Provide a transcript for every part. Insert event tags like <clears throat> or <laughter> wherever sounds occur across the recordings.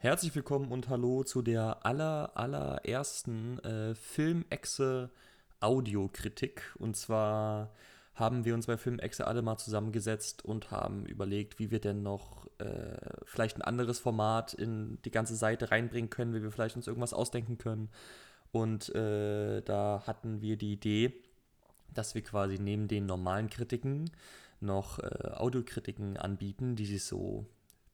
Herzlich willkommen und hallo zu der aller, allerersten äh, Filmexe Audiokritik. Und zwar haben wir uns bei Filmexe alle mal zusammengesetzt und haben überlegt, wie wir denn noch äh, vielleicht ein anderes Format in die ganze Seite reinbringen können, wie wir vielleicht uns irgendwas ausdenken können. Und äh, da hatten wir die Idee, dass wir quasi neben den normalen Kritiken noch äh, Audiokritiken anbieten, die sich so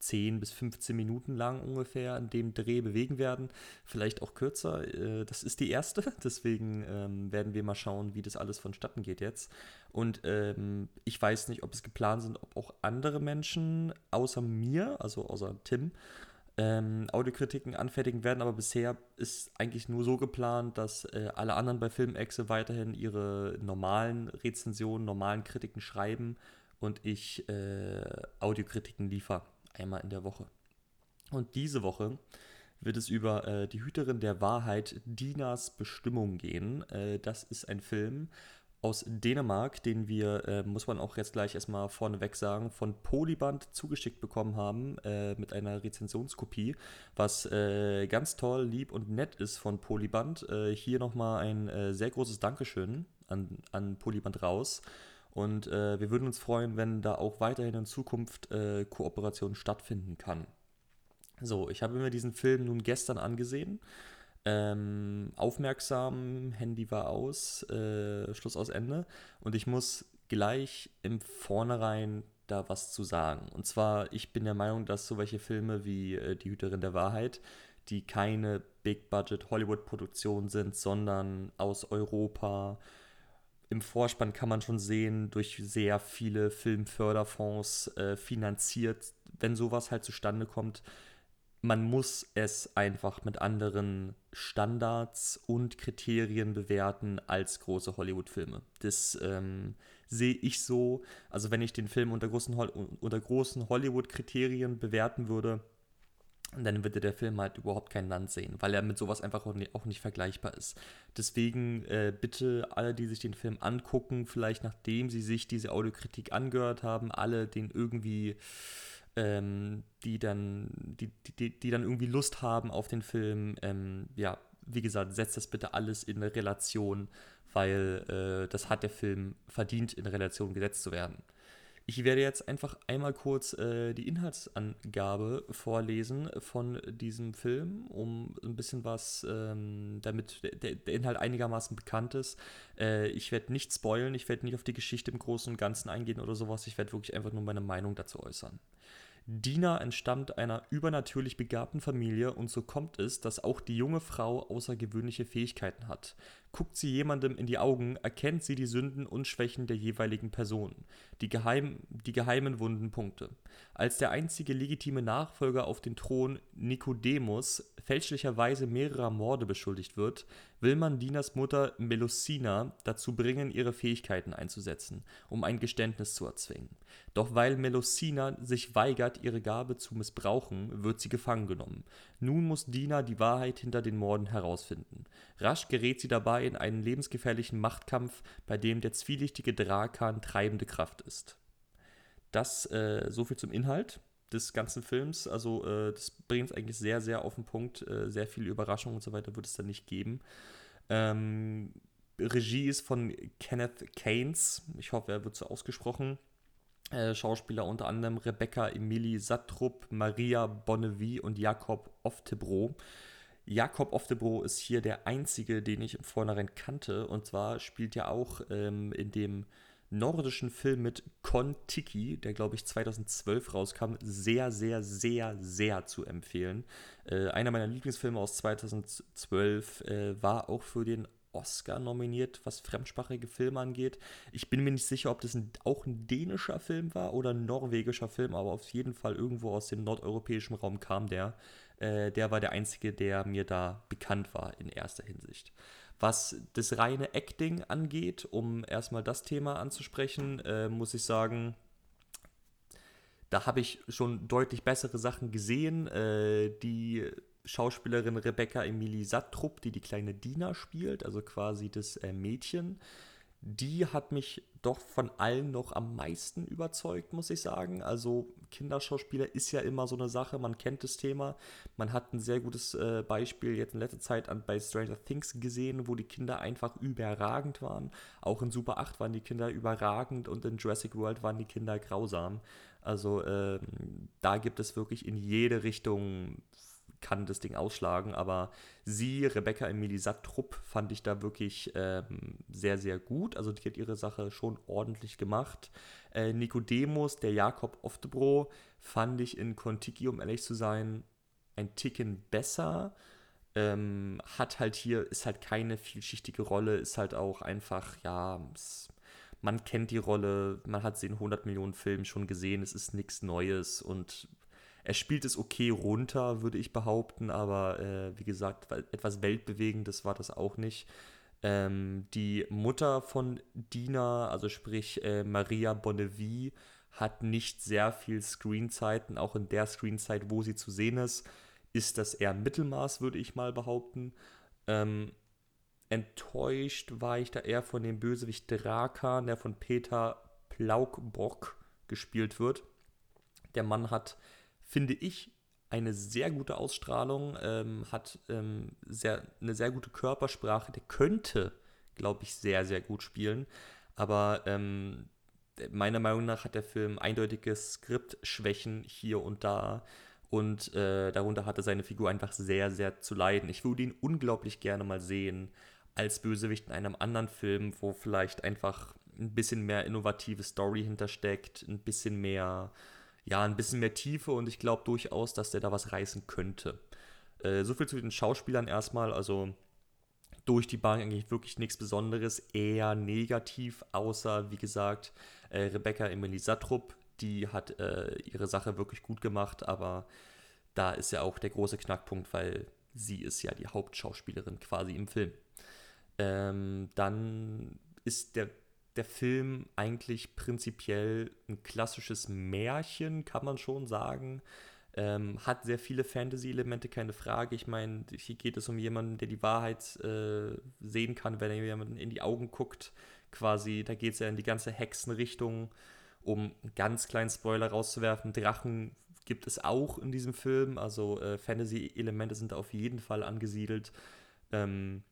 10 bis 15 Minuten lang ungefähr in dem Dreh bewegen werden. Vielleicht auch kürzer. Äh, das ist die erste. <laughs> Deswegen ähm, werden wir mal schauen, wie das alles vonstatten geht jetzt. Und ähm, ich weiß nicht, ob es geplant sind, ob auch andere Menschen außer mir, also außer Tim, ähm, Audiokritiken anfertigen werden, aber bisher ist eigentlich nur so geplant, dass äh, alle anderen bei Filmexe weiterhin ihre normalen Rezensionen, normalen Kritiken schreiben und ich äh, Audiokritiken liefere einmal in der Woche. Und diese Woche wird es über äh, die Hüterin der Wahrheit, Dinas Bestimmung gehen. Äh, das ist ein Film aus Dänemark, den wir, äh, muss man auch jetzt gleich erstmal vorneweg sagen, von Polyband zugeschickt bekommen haben äh, mit einer Rezensionskopie, was äh, ganz toll, lieb und nett ist von Polyband. Äh, hier nochmal ein sehr großes Dankeschön an, an Polyband raus. Und äh, wir würden uns freuen, wenn da auch weiterhin in Zukunft äh, Kooperation stattfinden kann. So, ich habe mir diesen Film nun gestern angesehen. Ähm, aufmerksam, Handy war aus, äh, Schluss aus Ende. Und ich muss gleich im Vornherein da was zu sagen. Und zwar, ich bin der Meinung, dass so welche Filme wie äh, Die Hüterin der Wahrheit, die keine Big-Budget Hollywood-Produktion sind, sondern aus Europa, im Vorspann kann man schon sehen, durch sehr viele Filmförderfonds äh, finanziert, wenn sowas halt zustande kommt. Man muss es einfach mit anderen Standards und Kriterien bewerten als große Hollywood-Filme. Das ähm, sehe ich so. Also wenn ich den Film unter großen, unter großen Hollywood-Kriterien bewerten würde, dann würde der Film halt überhaupt kein Land sehen, weil er mit sowas einfach auch nicht, auch nicht vergleichbar ist. Deswegen äh, bitte alle, die sich den Film angucken, vielleicht nachdem sie sich diese Audiokritik angehört haben, alle, den irgendwie, ähm, die dann, die, die, die dann irgendwie Lust haben auf den Film, ähm, ja, wie gesagt, setzt das bitte alles in eine Relation, weil äh, das hat der Film verdient, in Relation gesetzt zu werden. Ich werde jetzt einfach einmal kurz äh, die Inhaltsangabe vorlesen von diesem Film, um ein bisschen was, ähm, damit der, der, Inhalt einigermaßen bekannt ist. Äh, ich werde nicht spoilen, ich werde nicht auf die Geschichte im Großen und Ganzen eingehen oder sowas. Ich werde wirklich einfach nur meine Meinung dazu äußern. Dina entstammt einer übernatürlich begabten Familie und so kommt es, dass auch die junge Frau außergewöhnliche Fähigkeiten hat. Guckt sie jemandem in die Augen, erkennt sie die Sünden und Schwächen der jeweiligen Person, die, geheim, die geheimen wunden Punkte. Als der einzige legitime Nachfolger auf den Thron, Nikodemus, fälschlicherweise mehrerer Morde beschuldigt wird, will man Dinas Mutter Melusina dazu bringen, ihre Fähigkeiten einzusetzen, um ein Geständnis zu erzwingen. Doch weil Melusina sich weigert, ihre Gabe zu missbrauchen, wird sie gefangen genommen. Nun muss Dina die Wahrheit hinter den Morden herausfinden. Rasch gerät sie dabei in einen lebensgefährlichen Machtkampf, bei dem der zwielichtige Drakan treibende Kraft ist. Das äh, so viel zum Inhalt des ganzen Films. Also äh, das bringt es eigentlich sehr, sehr auf den Punkt. Äh, sehr viele Überraschungen und so weiter wird es dann nicht geben. Ähm, Regie ist von Kenneth Keynes. Ich hoffe, er wird so ausgesprochen. Äh, Schauspieler unter anderem Rebecca Emilie Sattrup, Maria Bonnevie und Jakob Oftebro. Jakob Oftebro ist hier der einzige, den ich im Vornherein kannte. Und zwar spielt er auch ähm, in dem nordischen Film mit Kon-Tiki, der glaube ich 2012 rauskam, sehr, sehr, sehr, sehr zu empfehlen. Äh, einer meiner Lieblingsfilme aus 2012 äh, war auch für den Oscar nominiert, was fremdsprachige Filme angeht. Ich bin mir nicht sicher, ob das ein, auch ein dänischer Film war oder ein norwegischer Film, aber auf jeden Fall irgendwo aus dem nordeuropäischen Raum kam der. Äh, der war der einzige, der mir da bekannt war in erster Hinsicht. Was das reine Acting angeht, um erstmal das Thema anzusprechen, äh, muss ich sagen, da habe ich schon deutlich bessere Sachen gesehen. Äh, die Schauspielerin Rebecca Emilie Sattrup, die die kleine Dina spielt, also quasi das äh, Mädchen, die hat mich doch von allen noch am meisten überzeugt, muss ich sagen. Also Kinderschauspieler ist ja immer so eine Sache, man kennt das Thema. Man hat ein sehr gutes äh, Beispiel jetzt in letzter Zeit bei Stranger Things gesehen, wo die Kinder einfach überragend waren. Auch in Super 8 waren die Kinder überragend und in Jurassic World waren die Kinder grausam. Also äh, da gibt es wirklich in jede Richtung kann das Ding ausschlagen, aber sie, Rebecca Emilie Sattrup, fand ich da wirklich ähm, sehr, sehr gut. Also die hat ihre Sache schon ordentlich gemacht. Äh, Nicodemus, der Jakob Oftebro, fand ich in Contiki, um ehrlich zu sein, ein Ticken besser. Ähm, hat halt hier, ist halt keine vielschichtige Rolle, ist halt auch einfach, ja, man kennt die Rolle, man hat sie in 100 Millionen Filmen schon gesehen, es ist nichts Neues und er spielt es okay runter, würde ich behaupten, aber äh, wie gesagt, etwas Weltbewegendes war das auch nicht. Ähm, die Mutter von Dina, also sprich äh, Maria Bonnevie, hat nicht sehr viel Screenzeiten, auch in der Screenzeit, wo sie zu sehen ist, ist das eher Mittelmaß, würde ich mal behaupten. Ähm, enttäuscht war ich da eher von dem Bösewicht Drakan, der von Peter Plaukbrock gespielt wird. Der Mann hat finde ich, eine sehr gute Ausstrahlung, ähm, hat ähm, sehr, eine sehr gute Körpersprache. Der könnte, glaube ich, sehr, sehr gut spielen. Aber ähm, meiner Meinung nach hat der Film eindeutige Skriptschwächen hier und da. Und äh, darunter hatte seine Figur einfach sehr, sehr zu leiden. Ich würde ihn unglaublich gerne mal sehen als Bösewicht in einem anderen Film, wo vielleicht einfach ein bisschen mehr innovative Story hintersteckt, ein bisschen mehr ja, ein bisschen mehr Tiefe und ich glaube durchaus, dass der da was reißen könnte. Äh, so viel zu den Schauspielern erstmal, also durch die Bank eigentlich wirklich nichts Besonderes, eher negativ, außer wie gesagt, äh, Rebecca Emily Sattrup, die hat äh, ihre Sache wirklich gut gemacht, aber da ist ja auch der große Knackpunkt, weil sie ist ja die Hauptschauspielerin quasi im Film. Ähm, dann ist der der Film eigentlich prinzipiell ein klassisches Märchen, kann man schon sagen. Ähm, hat sehr viele Fantasy-Elemente, keine Frage. Ich meine, hier geht es um jemanden, der die Wahrheit äh, sehen kann, wenn er jemanden in die Augen guckt. Quasi, da geht es ja in die ganze Hexenrichtung. Um einen ganz kleinen Spoiler rauszuwerfen, Drachen gibt es auch in diesem Film. Also äh, Fantasy-Elemente sind auf jeden Fall angesiedelt. Ähm,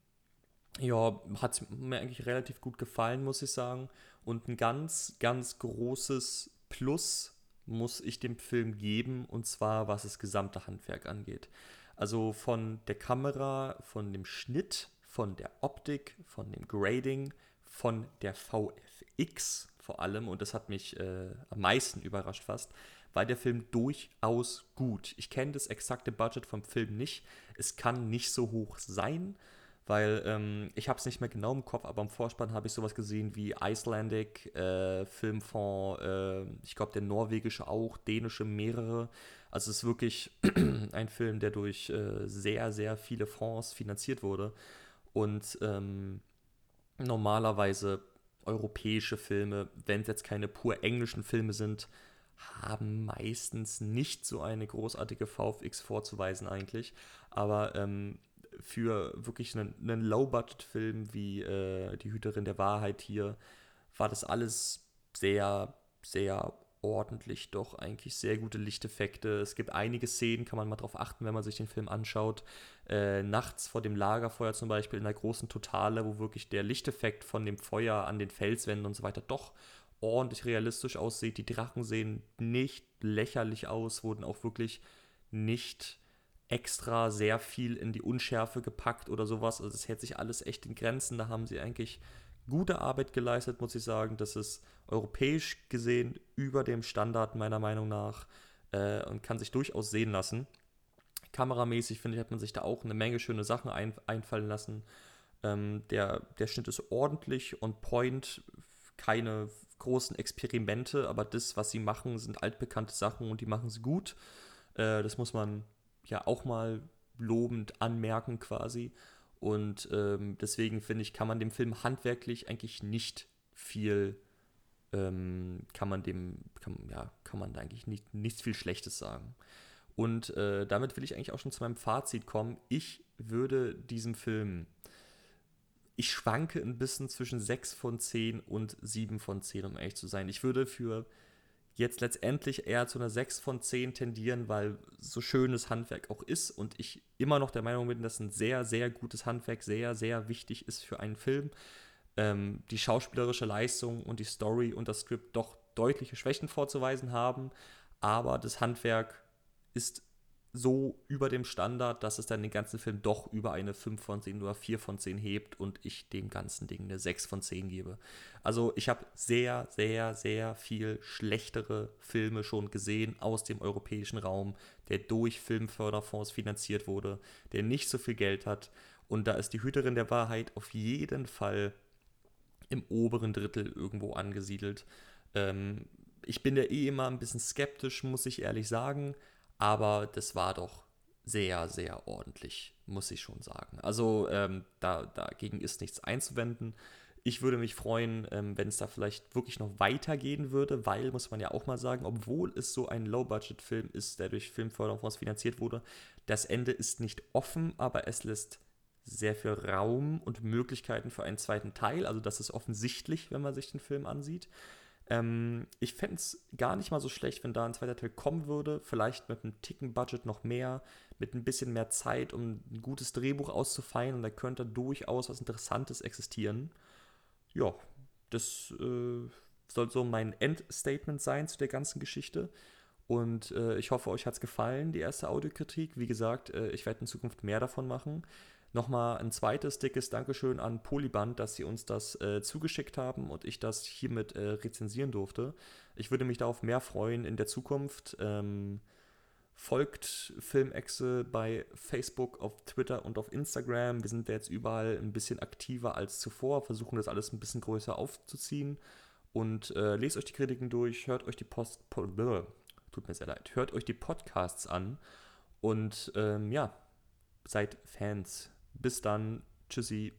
ja, hat mir eigentlich relativ gut gefallen, muss ich sagen. Und ein ganz, ganz großes Plus muss ich dem Film geben, und zwar was das gesamte Handwerk angeht. Also von der Kamera, von dem Schnitt, von der Optik, von dem Grading, von der VFX vor allem, und das hat mich äh, am meisten überrascht fast, war der Film durchaus gut. Ich kenne das exakte Budget vom Film nicht. Es kann nicht so hoch sein, weil ähm, ich habe es nicht mehr genau im Kopf, aber im Vorspann habe ich sowas gesehen wie Icelandic, äh, Filmfonds, äh, ich glaube der norwegische auch, dänische mehrere. Also es ist wirklich <clears throat> ein Film, der durch äh, sehr, sehr viele Fonds finanziert wurde. Und ähm, normalerweise europäische Filme, wenn es jetzt keine pur englischen Filme sind, haben meistens nicht so eine großartige VFX vorzuweisen eigentlich. Aber ähm, für wirklich einen, einen Low-Budget-Film wie äh, Die Hüterin der Wahrheit hier war das alles sehr, sehr ordentlich doch eigentlich sehr gute Lichteffekte. Es gibt einige Szenen, kann man mal drauf achten, wenn man sich den Film anschaut. Äh, nachts vor dem Lagerfeuer zum Beispiel in der großen Totale, wo wirklich der Lichteffekt von dem Feuer an den Felswänden und so weiter doch ordentlich realistisch aussieht. Die Drachen sehen nicht lächerlich aus, wurden auch wirklich nicht extra sehr viel in die Unschärfe gepackt oder sowas. Also es hält sich alles echt in Grenzen. Da haben sie eigentlich gute Arbeit geleistet, muss ich sagen. Das ist europäisch gesehen über dem Standard meiner Meinung nach äh, und kann sich durchaus sehen lassen. Kameramäßig, finde ich, hat man sich da auch eine Menge schöne Sachen ein, einfallen lassen. Ähm, der, der Schnitt ist ordentlich on point, keine großen Experimente, aber das, was sie machen, sind altbekannte Sachen und die machen sie gut. Äh, das muss man ja auch mal lobend anmerken quasi. Und ähm, deswegen finde ich, kann man dem Film handwerklich eigentlich nicht viel, ähm, kann man dem, kann, ja, kann man da eigentlich nicht, nichts viel Schlechtes sagen. Und äh, damit will ich eigentlich auch schon zu meinem Fazit kommen. Ich würde diesem Film, ich schwanke ein bisschen zwischen 6 von 10 und 7 von 10, um ehrlich zu sein. Ich würde für jetzt letztendlich eher zu einer 6 von 10 tendieren, weil so schönes Handwerk auch ist und ich immer noch der Meinung bin, dass ein sehr, sehr gutes Handwerk sehr, sehr wichtig ist für einen Film. Ähm, die schauspielerische Leistung und die Story und das Skript doch deutliche Schwächen vorzuweisen haben, aber das Handwerk ist so über dem Standard, dass es dann den ganzen Film doch über eine 5 von 10 oder 4 von 10 hebt und ich dem ganzen Ding eine 6 von 10 gebe. Also ich habe sehr, sehr, sehr viel schlechtere Filme schon gesehen aus dem europäischen Raum, der durch Filmförderfonds finanziert wurde, der nicht so viel Geld hat. Und da ist die Hüterin der Wahrheit auf jeden Fall im oberen Drittel irgendwo angesiedelt. Ähm, ich bin da eh immer ein bisschen skeptisch, muss ich ehrlich sagen aber das war doch sehr, sehr ordentlich, muss ich schon sagen. Also ähm, da, dagegen ist nichts einzuwenden. Ich würde mich freuen, ähm, wenn es da vielleicht wirklich noch weitergehen würde, weil, muss man ja auch mal sagen, obwohl es so ein Low-Budget-Film ist, der durch Filmförderfonds finanziert wurde, das Ende ist nicht offen, aber es lässt sehr viel Raum und Möglichkeiten für einen zweiten Teil. Also das ist offensichtlich, wenn man sich den Film ansieht. Ähm, ich fände es gar nicht mal so schlecht, wenn da ein zweiter Teil kommen würde. Vielleicht mit einem Ticken-Budget noch mehr, mit ein bisschen mehr Zeit, um ein gutes Drehbuch auszufeilen. Und da könnte durchaus was Interessantes existieren. Ja, das äh, soll so mein Endstatement sein zu der ganzen Geschichte. Und äh, ich hoffe, euch hat es gefallen, die erste Audiokritik. Wie gesagt, äh, ich werde in Zukunft mehr davon machen. Nochmal ein zweites dickes Dankeschön an Polyband, dass sie uns das äh, zugeschickt haben und ich das hiermit äh, rezensieren durfte. Ich würde mich darauf mehr freuen in der Zukunft. Ähm, folgt Filmexe bei Facebook, auf Twitter und auf Instagram. Wir sind jetzt überall ein bisschen aktiver als zuvor, versuchen das alles ein bisschen größer aufzuziehen. Und äh, lest euch die Kritiken durch, hört euch die Post. Po tut mir sehr leid. Hört euch die Podcasts an und ähm, ja, seid Fans bis dann. Tschüssi.